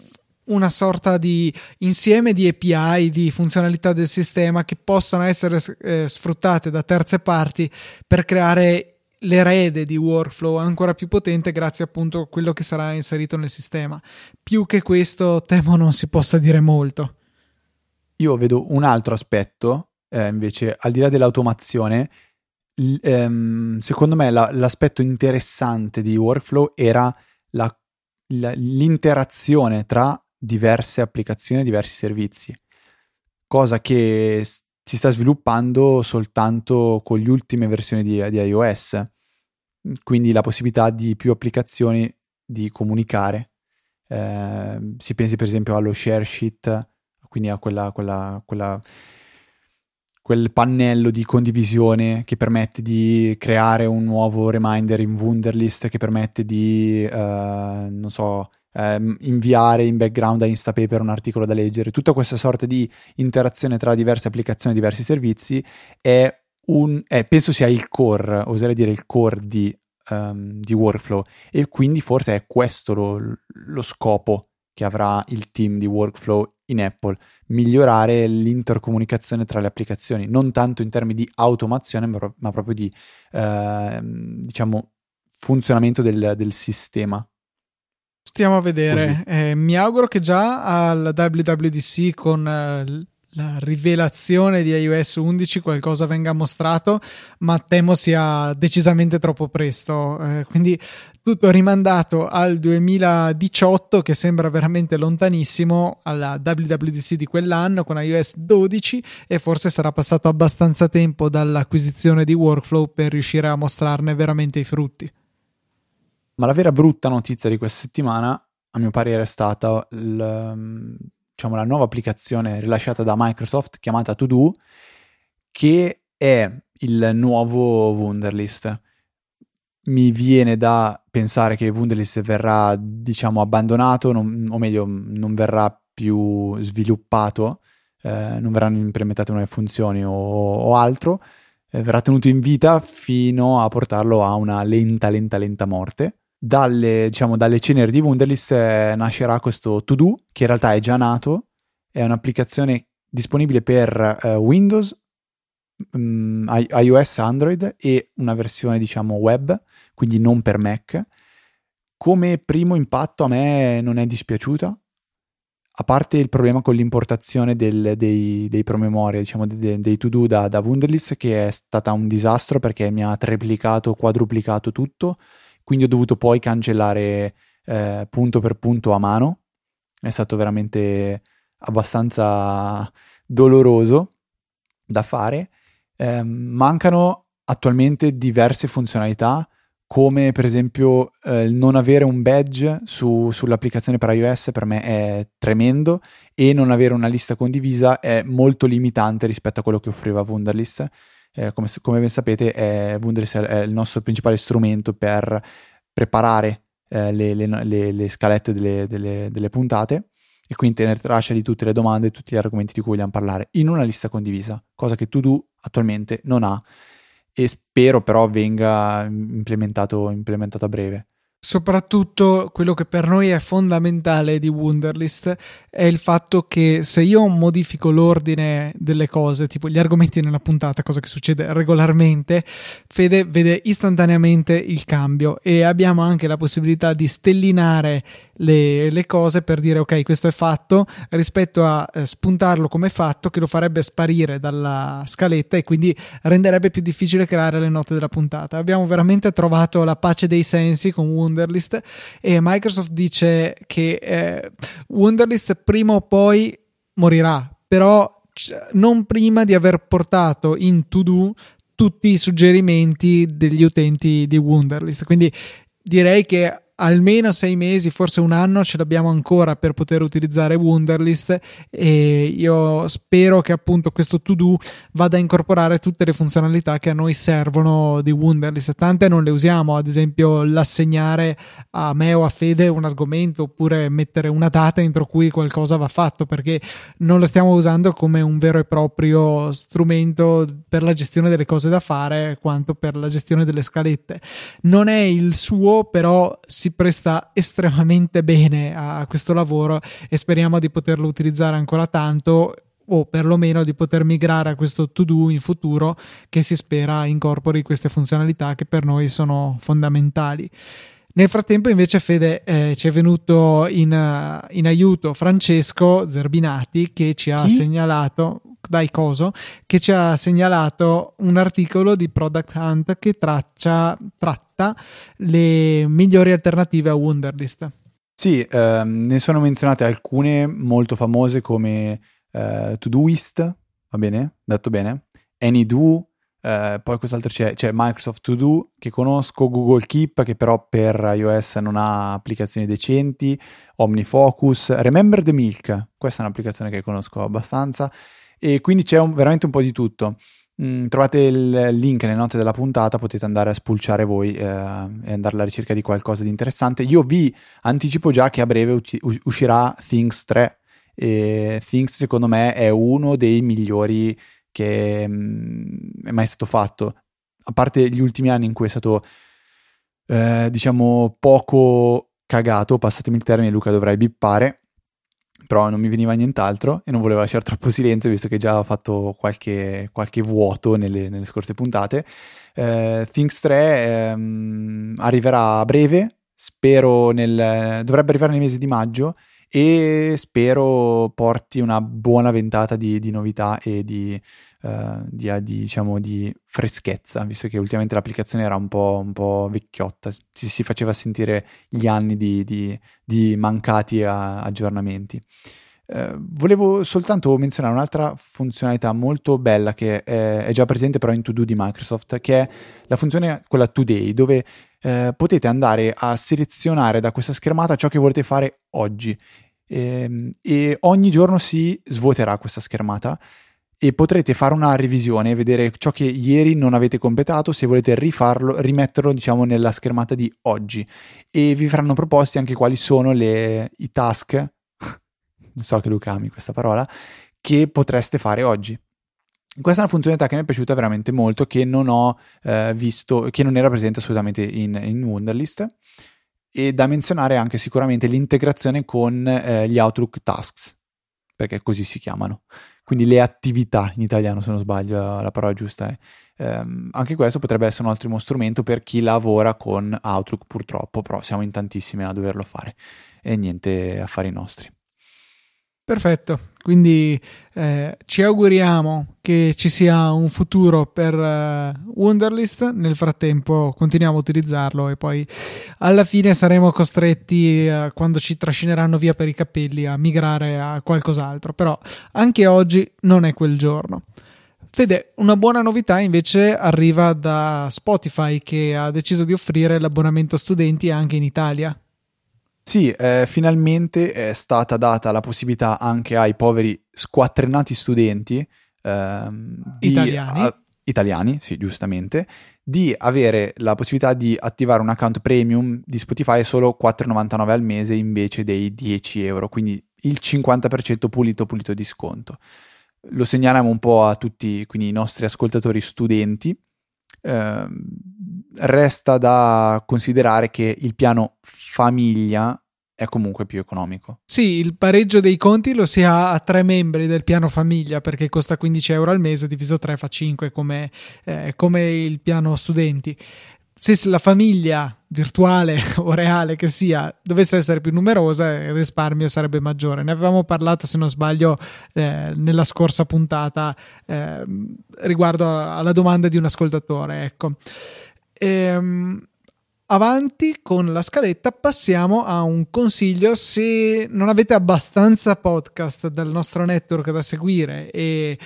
una sorta di insieme di API, di funzionalità del sistema che possano essere eh, sfruttate da terze parti per creare l'erede di workflow ancora più potente grazie appunto a quello che sarà inserito nel sistema. Più che questo temo non si possa dire molto. Io vedo un altro aspetto, eh, invece, al di là dell'automazione, l- ehm, secondo me la- l'aspetto interessante di workflow era la, la, l'interazione tra diverse applicazioni diversi servizi, cosa che si sta sviluppando soltanto con le ultime versioni di, di iOS, quindi la possibilità di più applicazioni di comunicare. Eh, si pensi per esempio allo share sheet, quindi a quella, quella, quella, quel pannello di condivisione che permette di creare un nuovo reminder in Wunderlist, che permette di, eh, non so, ehm, inviare in background a Instapaper un articolo da leggere, tutta questa sorta di interazione tra diverse applicazioni e diversi servizi è un, è, penso sia il core, oserei dire il core di, um, di workflow e quindi forse è questo lo, lo scopo che avrà il team di workflow in Apple, migliorare l'intercomunicazione tra le applicazioni, non tanto in termini di automazione, ma, ma proprio di, eh, diciamo, funzionamento del, del sistema. Stiamo a vedere. Eh, mi auguro che già al WWDC con eh, la rivelazione di iOS 11 qualcosa venga mostrato, ma temo sia decisamente troppo presto. Eh, quindi tutto rimandato al 2018, che sembra veramente lontanissimo, alla WWDC di quell'anno con iOS 12, e forse sarà passato abbastanza tempo dall'acquisizione di Workflow per riuscire a mostrarne veramente i frutti. Ma la vera brutta notizia di questa settimana, a mio parere, è stata il diciamo, la nuova applicazione rilasciata da Microsoft chiamata To Do, che è il nuovo Wunderlist. Mi viene da pensare che Wunderlist verrà, diciamo, abbandonato, non, o meglio, non verrà più sviluppato, eh, non verranno implementate nuove funzioni o, o altro, eh, verrà tenuto in vita fino a portarlo a una lenta, lenta, lenta morte dalle, diciamo, dalle ceneri di Wunderlist eh, nascerà questo To Do, che in realtà è già nato, è un'applicazione disponibile per uh, Windows, um, iOS, Android e una versione diciamo web, quindi non per Mac. Come primo impatto a me non è dispiaciuta, a parte il problema con l'importazione del, dei, dei promemoria, diciamo dei, dei to-do da, da Wunderlist, che è stata un disastro perché mi ha triplicato, quadruplicato tutto quindi ho dovuto poi cancellare eh, punto per punto a mano. È stato veramente abbastanza doloroso da fare. Eh, mancano attualmente diverse funzionalità come per esempio eh, il non avere un badge su, sull'applicazione per iOS per me è tremendo e non avere una lista condivisa è molto limitante rispetto a quello che offriva Wunderlist eh, come, come, ben sapete, è, Wunderlist è il nostro principale strumento per preparare eh, le, le, le, le, scalette delle, delle, delle, puntate e quindi tenere traccia di tutte le domande e tutti gli argomenti di cui vogliamo parlare in una lista condivisa, cosa che To attualmente non ha e spero però venga implementato, implementato a breve. Soprattutto quello che per noi è fondamentale di Wunderlist è il fatto che se io modifico l'ordine delle cose, tipo gli argomenti nella puntata, cosa che succede regolarmente, Fede vede istantaneamente il cambio e abbiamo anche la possibilità di stellinare le, le cose per dire ok, questo è fatto rispetto a eh, spuntarlo come fatto che lo farebbe sparire dalla scaletta e quindi renderebbe più difficile creare le note della puntata. Abbiamo veramente trovato la pace dei sensi con Wunderlist Wunderlist e Microsoft dice che eh, Wunderlist prima o poi morirà, però non prima di aver portato in to do tutti i suggerimenti degli utenti di Wunderlist. Quindi direi che almeno sei mesi, forse un anno ce l'abbiamo ancora per poter utilizzare Wunderlist e io spero che appunto questo to do vada a incorporare tutte le funzionalità che a noi servono di Wunderlist. Tante non le usiamo, ad esempio l'assegnare a me o a Fede un argomento oppure mettere una data entro cui qualcosa va fatto perché non lo stiamo usando come un vero e proprio strumento per la gestione delle cose da fare quanto per la gestione delle scalette. Non è il suo, però si presta estremamente bene a questo lavoro e speriamo di poterlo utilizzare ancora tanto o perlomeno di poter migrare a questo to do in futuro che si spera incorpori queste funzionalità che per noi sono fondamentali. Nel frattempo, invece, Fede eh, ci è venuto in, uh, in, aiuto Francesco Zerbinati che ci ha Chi? segnalato. Dai Coso, che ci ha segnalato un articolo di Product Hunt che traccia, tratta le migliori alternative a Wunderlist. Sì, ehm, ne sono menzionate alcune molto famose come eh, Todoist, va bene? Detto bene? AnyDo, eh, poi cos'altro c'è? C'è Microsoft To Do che conosco, Google Keep che però per iOS non ha applicazioni decenti, OmniFocus, Remember the Milk, questa è un'applicazione che conosco abbastanza e quindi c'è un, veramente un po' di tutto. Mm, trovate il link nelle note della puntata, potete andare a spulciare voi eh, e andare alla ricerca di qualcosa di interessante. Io vi anticipo già che a breve uscirà Things 3 e Things secondo me è uno dei migliori che mh, mm, è mai stato fatto. A parte gli ultimi anni in cui è stato, eh, diciamo, poco cagato, passatemi il termine, Luca dovrai bippare, però non mi veniva nient'altro e non volevo lasciare troppo silenzio visto che già ho fatto qualche, qualche vuoto nelle, nelle, scorse puntate. Eh, Things 3 ehm, arriverà a breve, spero nel, dovrebbe arrivare nel mese di maggio e spero porti una buona ventata di, di novità e di, uh, di, di, diciamo, di, freschezza, visto che ultimamente l'applicazione era un po', un po vecchiotta, si, si, faceva sentire gli anni di, mancati a, aggiornamenti. Uh, volevo soltanto menzionare un'altra funzionalità molto bella che è, è, già presente però in To Do di Microsoft, che è la funzione quella Today, dove eh, potete andare a selezionare da questa schermata ciò che volete fare oggi e, ehm, e ogni giorno si svuoterà questa schermata e potrete fare una revisione, vedere ciò che ieri non avete completato, se volete rifarlo, rimetterlo diciamo nella schermata di oggi e vi faranno proposti anche quali sono le, i task, so che Luca ami questa parola, che potreste fare oggi. Questa è una funzionalità che mi è piaciuta veramente molto, che non ho eh, visto, che non era presente assolutamente in, in Wunderlist. E da menzionare anche sicuramente l'integrazione con eh, gli Outlook Tasks, perché così si chiamano. Quindi le attività in italiano, se non sbaglio, la parola giusta è. Um, anche questo potrebbe essere un ottimo strumento per chi lavora con Outlook, purtroppo, però siamo in tantissimi a doverlo fare. E niente affari nostri. Perfetto, quindi eh, ci auguriamo che ci sia un futuro per uh, Wunderlist, nel frattempo continuiamo a utilizzarlo e poi alla fine saremo costretti, uh, quando ci trascineranno via per i capelli, a migrare a qualcos'altro, però anche oggi non è quel giorno. Fede, una buona novità invece arriva da Spotify che ha deciso di offrire l'abbonamento studenti anche in Italia. Sì, eh, finalmente è stata data la possibilità anche ai poveri squattrenati studenti ehm, di, italiani. A, italiani, sì, giustamente, di avere la possibilità di attivare un account premium di Spotify solo 4,99 al mese invece dei 10 euro, quindi il 50% pulito pulito di sconto. Lo segnaliamo un po' a tutti quindi, i nostri ascoltatori studenti. Eh, resta da considerare che il piano famiglia è comunque più economico. Sì, il pareggio dei conti lo si ha a tre membri del piano famiglia perché costa 15 euro al mese, diviso 3 fa 5 come, eh, come il piano studenti. Se la famiglia virtuale o reale che sia dovesse essere più numerosa, il risparmio sarebbe maggiore. Ne avevamo parlato, se non sbaglio, eh, nella scorsa puntata eh, riguardo alla domanda di un ascoltatore. Ecco. Ehm, avanti con la scaletta, passiamo a un consiglio. Se non avete abbastanza podcast del nostro network da seguire e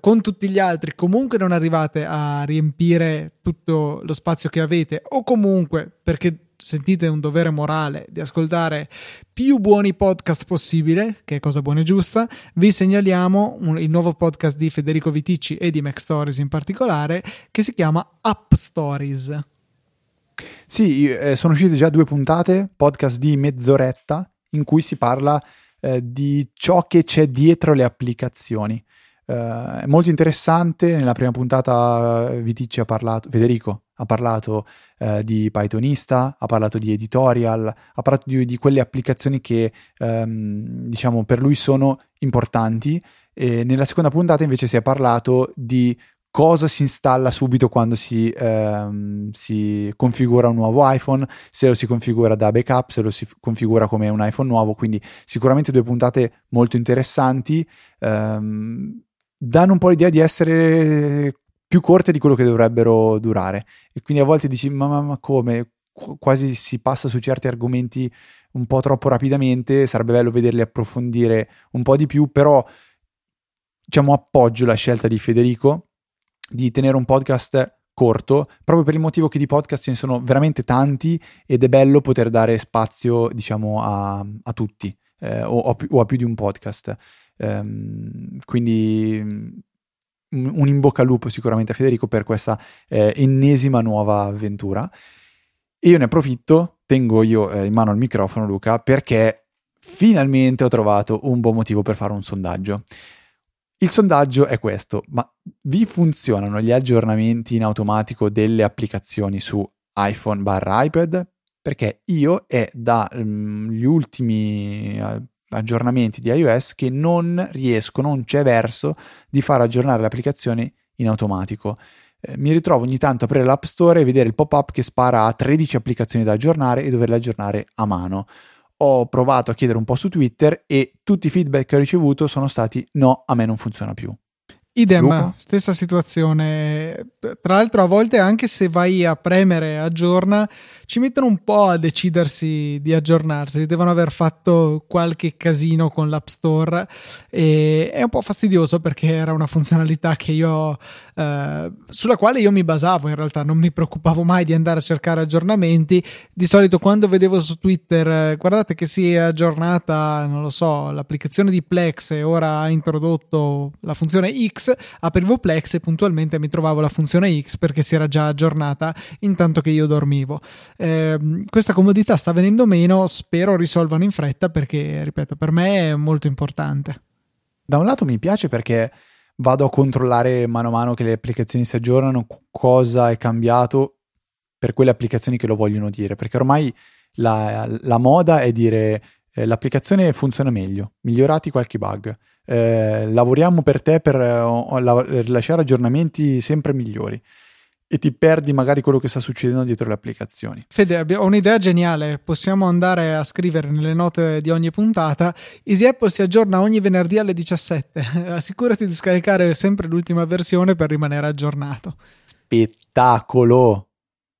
con tutti gli altri comunque non arrivate a riempire tutto lo spazio che avete, o comunque perché sentite un dovere morale di ascoltare più buoni podcast possibile, che è cosa buona e giusta, vi segnaliamo un, il nuovo podcast di Federico Viticci e di Mac Stories in particolare, che si chiama App Stories. Sì, eh, sono uscite già due puntate, podcast di mezz'oretta, in cui si parla eh, di ciò che c'è dietro le applicazioni. Uh, è molto interessante. Nella prima puntata eh, Viticci ha parlato, Federico ha parlato uh, di Pythonista, ha parlato di editorial, ha parlato di, di quelle applicazioni che um, diciamo per lui sono importanti. E nella seconda puntata invece si è parlato di cosa si installa subito quando si, ehm, si, configura un nuovo iPhone, se lo si configura da backup, se lo si configura come un iPhone nuovo, quindi sicuramente due puntate molto interessanti, ehm, danno un po' l'idea di essere più corte di quello che dovrebbero durare e quindi a volte dici ma, ma, ma come? Qu- quasi si passa su certi argomenti un po' troppo rapidamente, sarebbe bello vederli approfondire un po' di più, però diciamo appoggio la scelta di Federico di tenere un podcast corto, proprio per il motivo che di podcast ce ne sono veramente tanti ed è bello poter dare spazio, diciamo, a, a tutti eh, o, o, a più di un podcast. Um, quindi un in bocca al lupo sicuramente a Federico per questa eh, ennesima nuova avventura. E io ne approfitto, tengo io eh, in mano il microfono, Luca, perché finalmente ho trovato un buon motivo per fare un sondaggio. Il sondaggio è questo, ma vi funzionano gli aggiornamenti in automatico delle applicazioni su iPhone barra iPad? Perché io è dagli mm, um, ultimi uh, aggiornamenti di iOS che non riesco, non c'è verso di far aggiornare le applicazioni in automatico. Eh, mi ritrovo ogni tanto a aprire l'App Store e vedere il pop-up che spara a 13 applicazioni da aggiornare e doverle aggiornare a mano ho provato a chiedere un po' su Twitter e tutti i feedback che ho ricevuto sono stati no, a me non funziona più. Idem, Luca? stessa situazione. Tra l'altro, a volte anche se vai a premere aggiorna, ci mettono un po' a decidersi di aggiornarsi. Devono aver fatto qualche casino con l'App Store e è un po' fastidioso perché era una funzionalità che io, eh, sulla quale io mi basavo in realtà, non mi preoccupavo mai di andare a cercare aggiornamenti. Di solito, quando vedevo su Twitter, eh, guardate che si è aggiornata, non lo so, l'applicazione di Plex e ora ha introdotto la funzione X aprivo Plex e puntualmente mi trovavo la funzione X perché si era già aggiornata intanto che io dormivo. Eh, questa comodità sta venendo meno, spero risolvano in fretta perché, ripeto, per me è molto importante. Da un lato mi piace perché vado a controllare mano a mano che le applicazioni si aggiornano cosa è cambiato per quelle applicazioni che lo vogliono dire, perché ormai la, la moda è dire eh, l'applicazione funziona meglio, migliorati qualche bug eh, lavoriamo per te per eh, rilasciare aggiornamenti sempre migliori e ti perdi magari quello che sta succedendo dietro le applicazioni. Fede, ho un'idea geniale. Possiamo andare a scrivere nelle note di ogni puntata. Easy Apple si aggiorna ogni venerdì alle 17. Assicurati di scaricare sempre l'ultima versione per rimanere aggiornato. Spettacolo!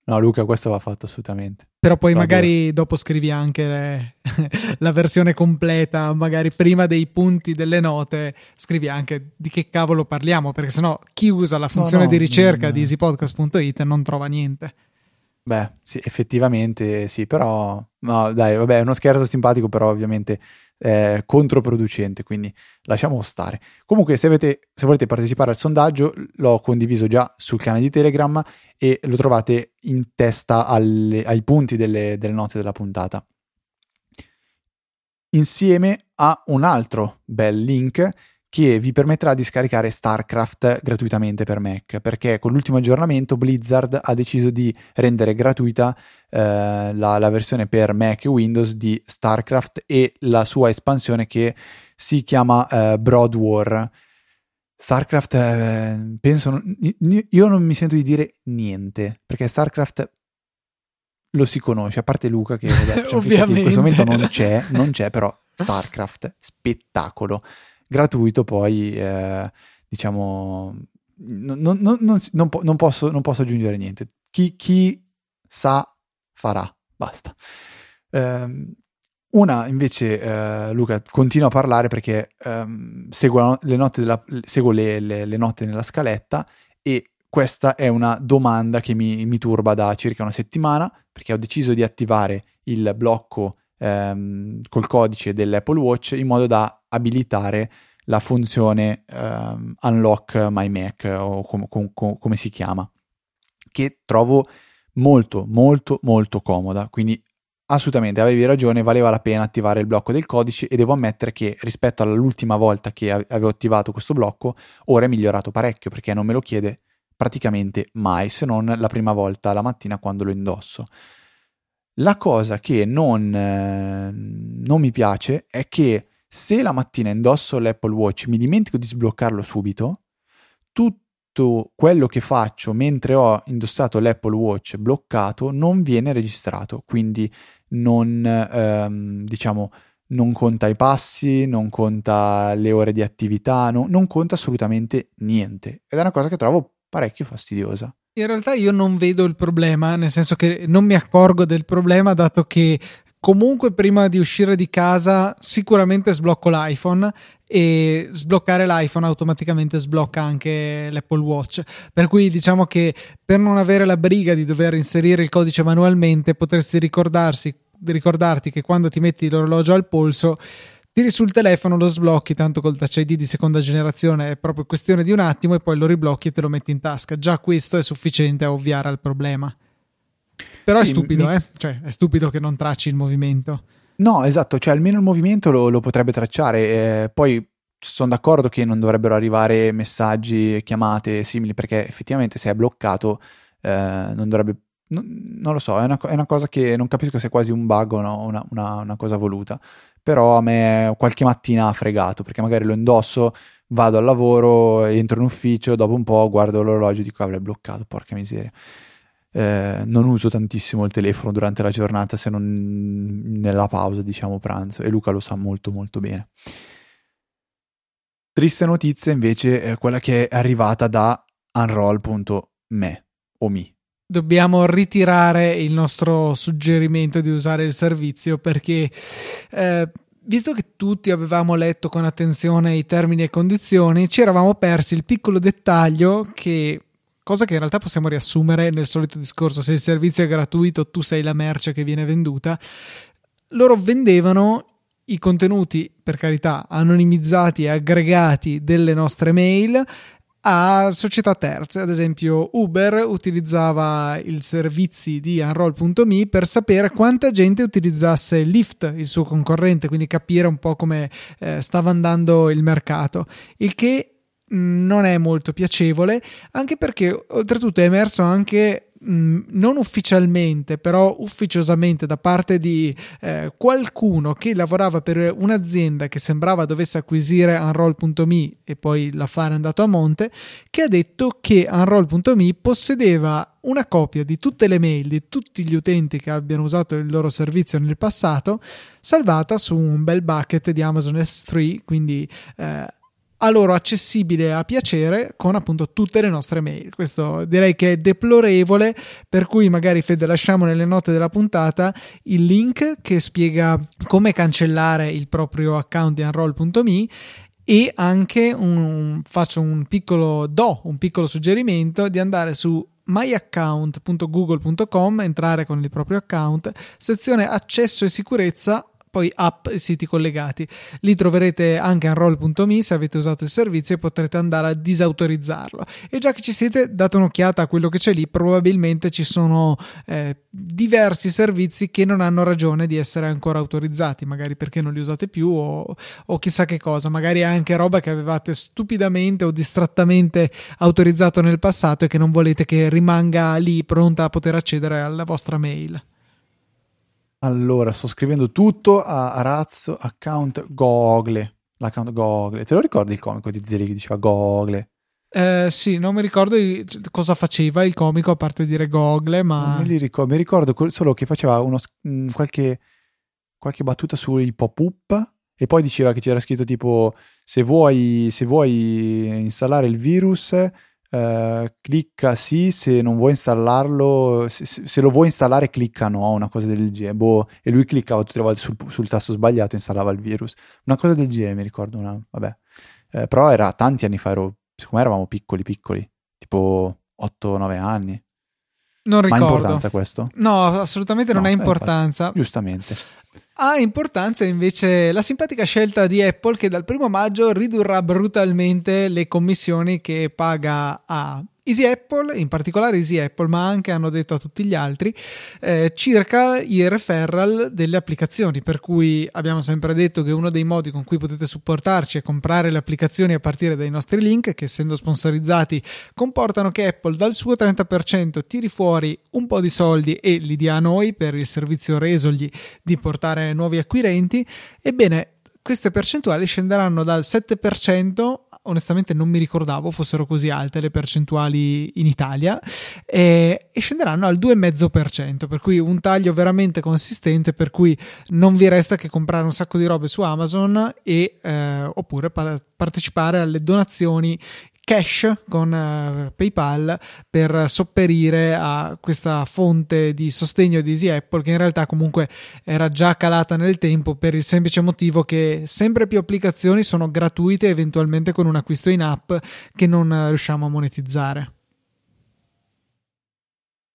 No, Luca, questo va fatto assolutamente. Però poi Va magari dopo scrivi anche la versione completa, magari prima dei punti delle note, scrivi anche di che cavolo parliamo, perché sennò chi usa la funzione no, no, di ricerca non... di easypodcast.it non trova niente. Beh, sì, effettivamente sì, però no, dai, vabbè, è uno scherzo simpatico, però ovviamente eh, controproducente, quindi lasciamo stare. Comunque, se, avete, se volete partecipare al sondaggio, l'ho condiviso già sul canale di Telegram e lo trovate in testa alle, ai punti delle, delle note della puntata. Insieme a un altro bel link che vi permetterà di scaricare StarCraft gratuitamente per Mac, perché con l'ultimo aggiornamento Blizzard ha deciso di rendere gratuita eh, la, la, versione per Mac e Windows di StarCraft e la sua espansione che si chiama eh, Broad War. StarCraft, eh, penso, io non mi sento di dire niente, perché StarCraft lo si conosce, a parte Luca che vabbè, in questo momento non c'è, non c'è, però StarCraft, spettacolo gratuito poi eh, diciamo non, non, non, po- posso, non posso aggiungere niente. Chi, chi sa farà basta. Um, una invece uh, Luca continua a parlare perché um, seguo, le, note della, seguo le, le, le, note nella scaletta e questa è una domanda che mi, mi, turba da circa una settimana perché ho deciso di attivare il blocco um, col codice dell'Apple Watch in modo da abilitare la funzione um, Unlock My Mac o com- com- com- come si chiama, che trovo molto molto molto comoda, quindi assolutamente avevi ragione, valeva la pena attivare il blocco del codice e devo ammettere che rispetto all'ultima volta che avevo attivato questo blocco, ora è migliorato parecchio perché non me lo chiede praticamente mai, se non la prima volta la mattina quando lo indosso. La cosa che non, eh, non mi piace è che se la mattina indosso l'Apple Watch e mi dimentico di sbloccarlo subito, tutto quello che faccio mentre ho indossato l'Apple Watch bloccato non viene registrato, quindi non, ehm, diciamo, non conta i passi, non conta le ore di attività, no, non conta assolutamente niente. Ed è una cosa che trovo parecchio fastidiosa. In realtà io non vedo il problema, nel senso che non mi accorgo del problema, dato che comunque prima di uscire di casa sicuramente sblocco l'iPhone e sbloccare l'iPhone automaticamente sblocca anche l'Apple Watch. Per cui diciamo che per non avere la briga di dover inserire il codice manualmente potresti ricordarsi, ricordarti che quando ti metti l'orologio al polso tiri sul telefono, lo sblocchi, tanto col Touch ID di seconda generazione è proprio questione di un attimo e poi lo riblocchi e te lo metti in tasca. Già questo è sufficiente a ovviare al problema. Però sì, è stupido, mi... eh? Cioè, è stupido che non tracci il movimento. No, esatto, cioè almeno il movimento lo, lo potrebbe tracciare. Eh, poi sono d'accordo che non dovrebbero arrivare messaggi, chiamate simili, perché effettivamente se è bloccato eh, non dovrebbe... No, non lo so, è una, è una, cosa che non capisco se è quasi un bug o no, una, una, una cosa voluta però a me qualche mattina ha fregato perché magari lo indosso, vado al lavoro, entro in ufficio, dopo un po' guardo l'orologio e dico avrei bloccato, porca miseria. Eh, non uso tantissimo il telefono durante la giornata se non nella pausa, diciamo pranzo, e Luca lo sa molto molto bene. Triste notizia invece è quella che è arrivata da unroll.me o mi dobbiamo ritirare il nostro suggerimento di usare il servizio perché eh, visto che tutti avevamo letto con attenzione i termini e condizioni ci eravamo persi il piccolo dettaglio che cosa che in realtà possiamo riassumere nel solito discorso se il servizio è gratuito tu sei la merce che viene venduta. Loro vendevano i contenuti, per carità, anonimizzati e aggregati delle nostre mail a società terze, ad esempio Uber utilizzava i servizi di Unroll.me per sapere quanta gente utilizzasse Lyft, il suo concorrente, quindi capire un po' come eh, stava andando il mercato, il che non è molto piacevole, anche perché oltretutto è emerso anche Mm, non ufficialmente, però ufficiosamente da parte di eh, qualcuno che lavorava per un'azienda che sembrava dovesse acquisire Unroll.me e poi l'affare è andato a monte, che ha detto che Unroll.me possedeva una copia di tutte le mail di tutti gli utenti che abbiano usato il loro servizio nel passato, salvata su un bel bucket di Amazon S3, quindi eh, a loro accessibile a piacere con appunto tutte le nostre mail. Questo direi che è deplorevole, per cui magari Fede lasciamo nelle note della puntata il link che spiega come cancellare il proprio account di unroll.me e anche un, faccio un piccolo do, un piccolo suggerimento di andare su myaccount.google.com, entrare con il proprio account, sezione accesso e sicurezza poi app e siti collegati. Lì troverete anche unroll.me se avete usato il servizio e potrete andare a disautorizzarlo. E già che ci siete, date un'occhiata a quello che c'è lì, probabilmente ci sono eh, diversi servizi che non hanno ragione di essere ancora autorizzati, magari perché non li usate più o, o chissà che cosa, magari anche roba che avevate stupidamente o distrattamente autorizzato nel passato e che non volete che rimanga lì pronta a poter accedere alla vostra mail. Allora, sto scrivendo tutto a, razzo account Google. L'account Google. Te lo ricordi il comico di Zeri che diceva Google? Eh, sì, non mi ricordo cosa faceva il comico a parte dire Google, ma... Non mi ricordo, mi ricordo solo che faceva uno, qualche, qualche battuta sui pop-up e poi diceva che c'era scritto tipo se vuoi, se vuoi installare il virus Uh, clicca sì, se non vuoi installarlo, se, se, lo vuoi installare clicca no, una cosa del genere. Boh, e lui cliccava tutte le volte sul, sul, tasto sbagliato e installava il virus. Una cosa del genere, mi ricordo, una, vabbè. Uh, però era tanti anni fa, ero, secondo me eravamo piccoli, piccoli, tipo 8-9 anni. Non ricordo. Ma ha importanza questo? No, assolutamente non ha importanza. Infatti, giustamente. Ha importanza invece la simpatica scelta di Apple che dal primo maggio ridurrà brutalmente le commissioni che paga a Easy Apple, in particolare Easy Apple, ma anche hanno detto a tutti gli altri, eh, circa i referral delle applicazioni. Per cui abbiamo sempre detto che uno dei modi con cui potete supportarci è comprare le applicazioni a partire dai nostri link, che essendo sponsorizzati comportano che Apple dal suo 30% tiri fuori un po' di soldi e li dia a noi per il servizio resogli di portare nuovi acquirenti. Ebbene, queste percentuali scenderanno dal 7% onestamente non mi ricordavo fossero così alte le percentuali in Italia, e, e scenderanno al 2,5%, per cui un taglio veramente consistente, per cui non vi resta che comprare un sacco di robe su Amazon e, eh, oppure pa- partecipare alle donazioni cash con uh, PayPal per sopperire a questa fonte di sostegno di Easy Apple che in realtà comunque era già calata nel tempo per il semplice motivo che sempre più applicazioni sono gratuite eventualmente con un acquisto in app che non riusciamo a monetizzare.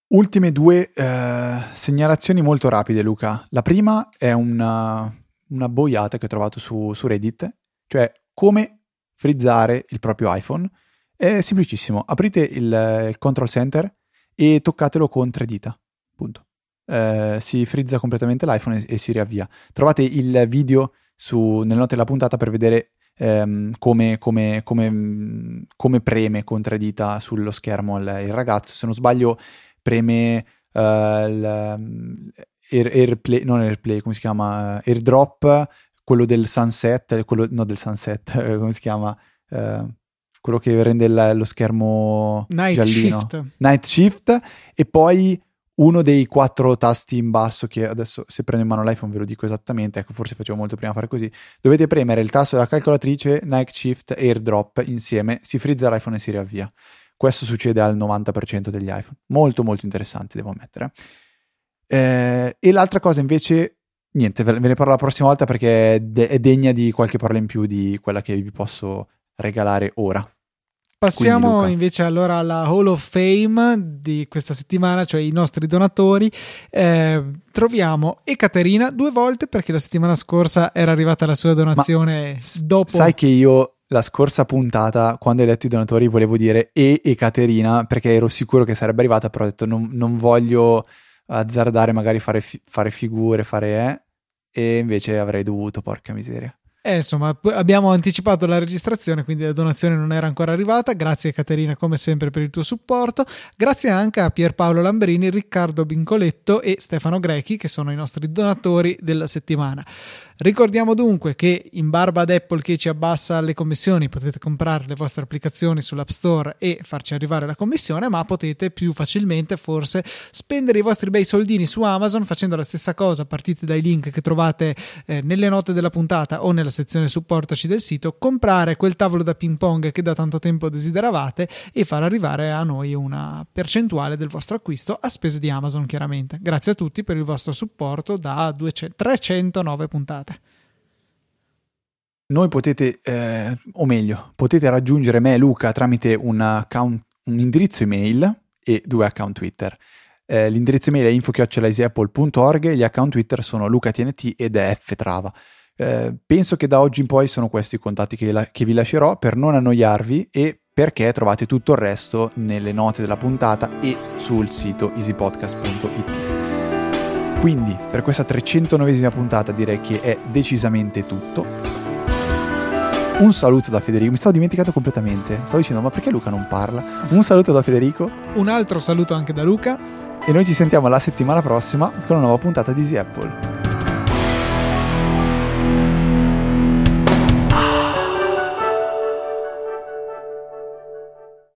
Ultime due eh, segnalazioni molto rapide, Luca. La prima è una, una boiata che ho trovato su, su Reddit, cioè come frizzare il proprio iPhone. È semplicissimo, aprite il, il control center e toccatelo con tre dita, punto. Eh, si frizza completamente l'iPhone e, e, si riavvia. Trovate il video su, nelle note della puntata per vedere ehm, come, come, come, come, preme con tre dita sullo schermo il, il ragazzo. Se non sbaglio preme uh, il, Air, Airplay, non Airplay, come si chiama? Airdrop, quello del sunset, quello, no del sunset, come si chiama? Uh, quello che rende il, lo schermo Night giallino. Shift. Night Shift e poi uno dei quattro tasti in basso che adesso se prendo in mano l'iPhone ve lo dico esattamente, ecco forse facevo molto prima fare così, dovete premere il tasto della calcolatrice Night Shift Airdrop insieme, si frizza l'iPhone e si riavvia. Questo succede al 90% degli iPhone. Molto molto interessante devo ammettere. Eh, e l'altra cosa invece, niente, ve ne parlo la prossima volta perché è, de- è degna di qualche parola in più di quella che vi posso regalare ora. Passiamo invece allora alla Hall of Fame di questa settimana, cioè i nostri donatori. Eh, troviamo Ekaterina due volte perché la settimana scorsa era arrivata la sua donazione Ma dopo. Sai che io la scorsa puntata, quando hai letto i donatori, volevo dire e Ekaterina perché ero sicuro che sarebbe arrivata, però ho detto non, non voglio azzardare, magari fare, fi- fare figure, fare eh, e invece avrei dovuto, porca miseria. Eh, insomma, abbiamo anticipato la registrazione, quindi la donazione non era ancora arrivata. Grazie Caterina, come sempre, per il tuo supporto. Grazie anche a Pierpaolo Lambrini, Riccardo Bincoletto e Stefano Grechi, che sono i nostri donatori della settimana. Ricordiamo dunque che in barba ad Apple che ci abbassa le commissioni potete comprare le vostre applicazioni sull'App Store e farci arrivare la commissione, ma potete più facilmente forse spendere i vostri bei soldini su Amazon facendo la stessa cosa, partite dai link che trovate eh, nelle note della puntata o nella sezione supportaci del sito, comprare quel tavolo da ping pong che da tanto tempo desideravate e far arrivare a noi una percentuale del vostro acquisto a spese di Amazon chiaramente. Grazie a tutti per il vostro supporto da 200, 309 puntate. Noi potete, eh, o meglio, potete raggiungere me e Luca tramite un, account, un indirizzo email e due account Twitter. Eh, l'indirizzo email è info.easyapple.org e gli account Twitter sono lucatnt ed ftrava. Eh, penso che da oggi in poi sono questi i contatti che, la, che vi lascerò per non annoiarvi e perché trovate tutto il resto nelle note della puntata e sul sito easypodcast.it. Quindi per questa 309esima puntata direi che è decisamente tutto. Un saluto da Federico, mi stavo dimenticando completamente. Stavo dicendo, ma perché Luca non parla? Un saluto da Federico. Un altro saluto anche da Luca. E noi ci sentiamo la settimana prossima con una nuova puntata di Easy Apple.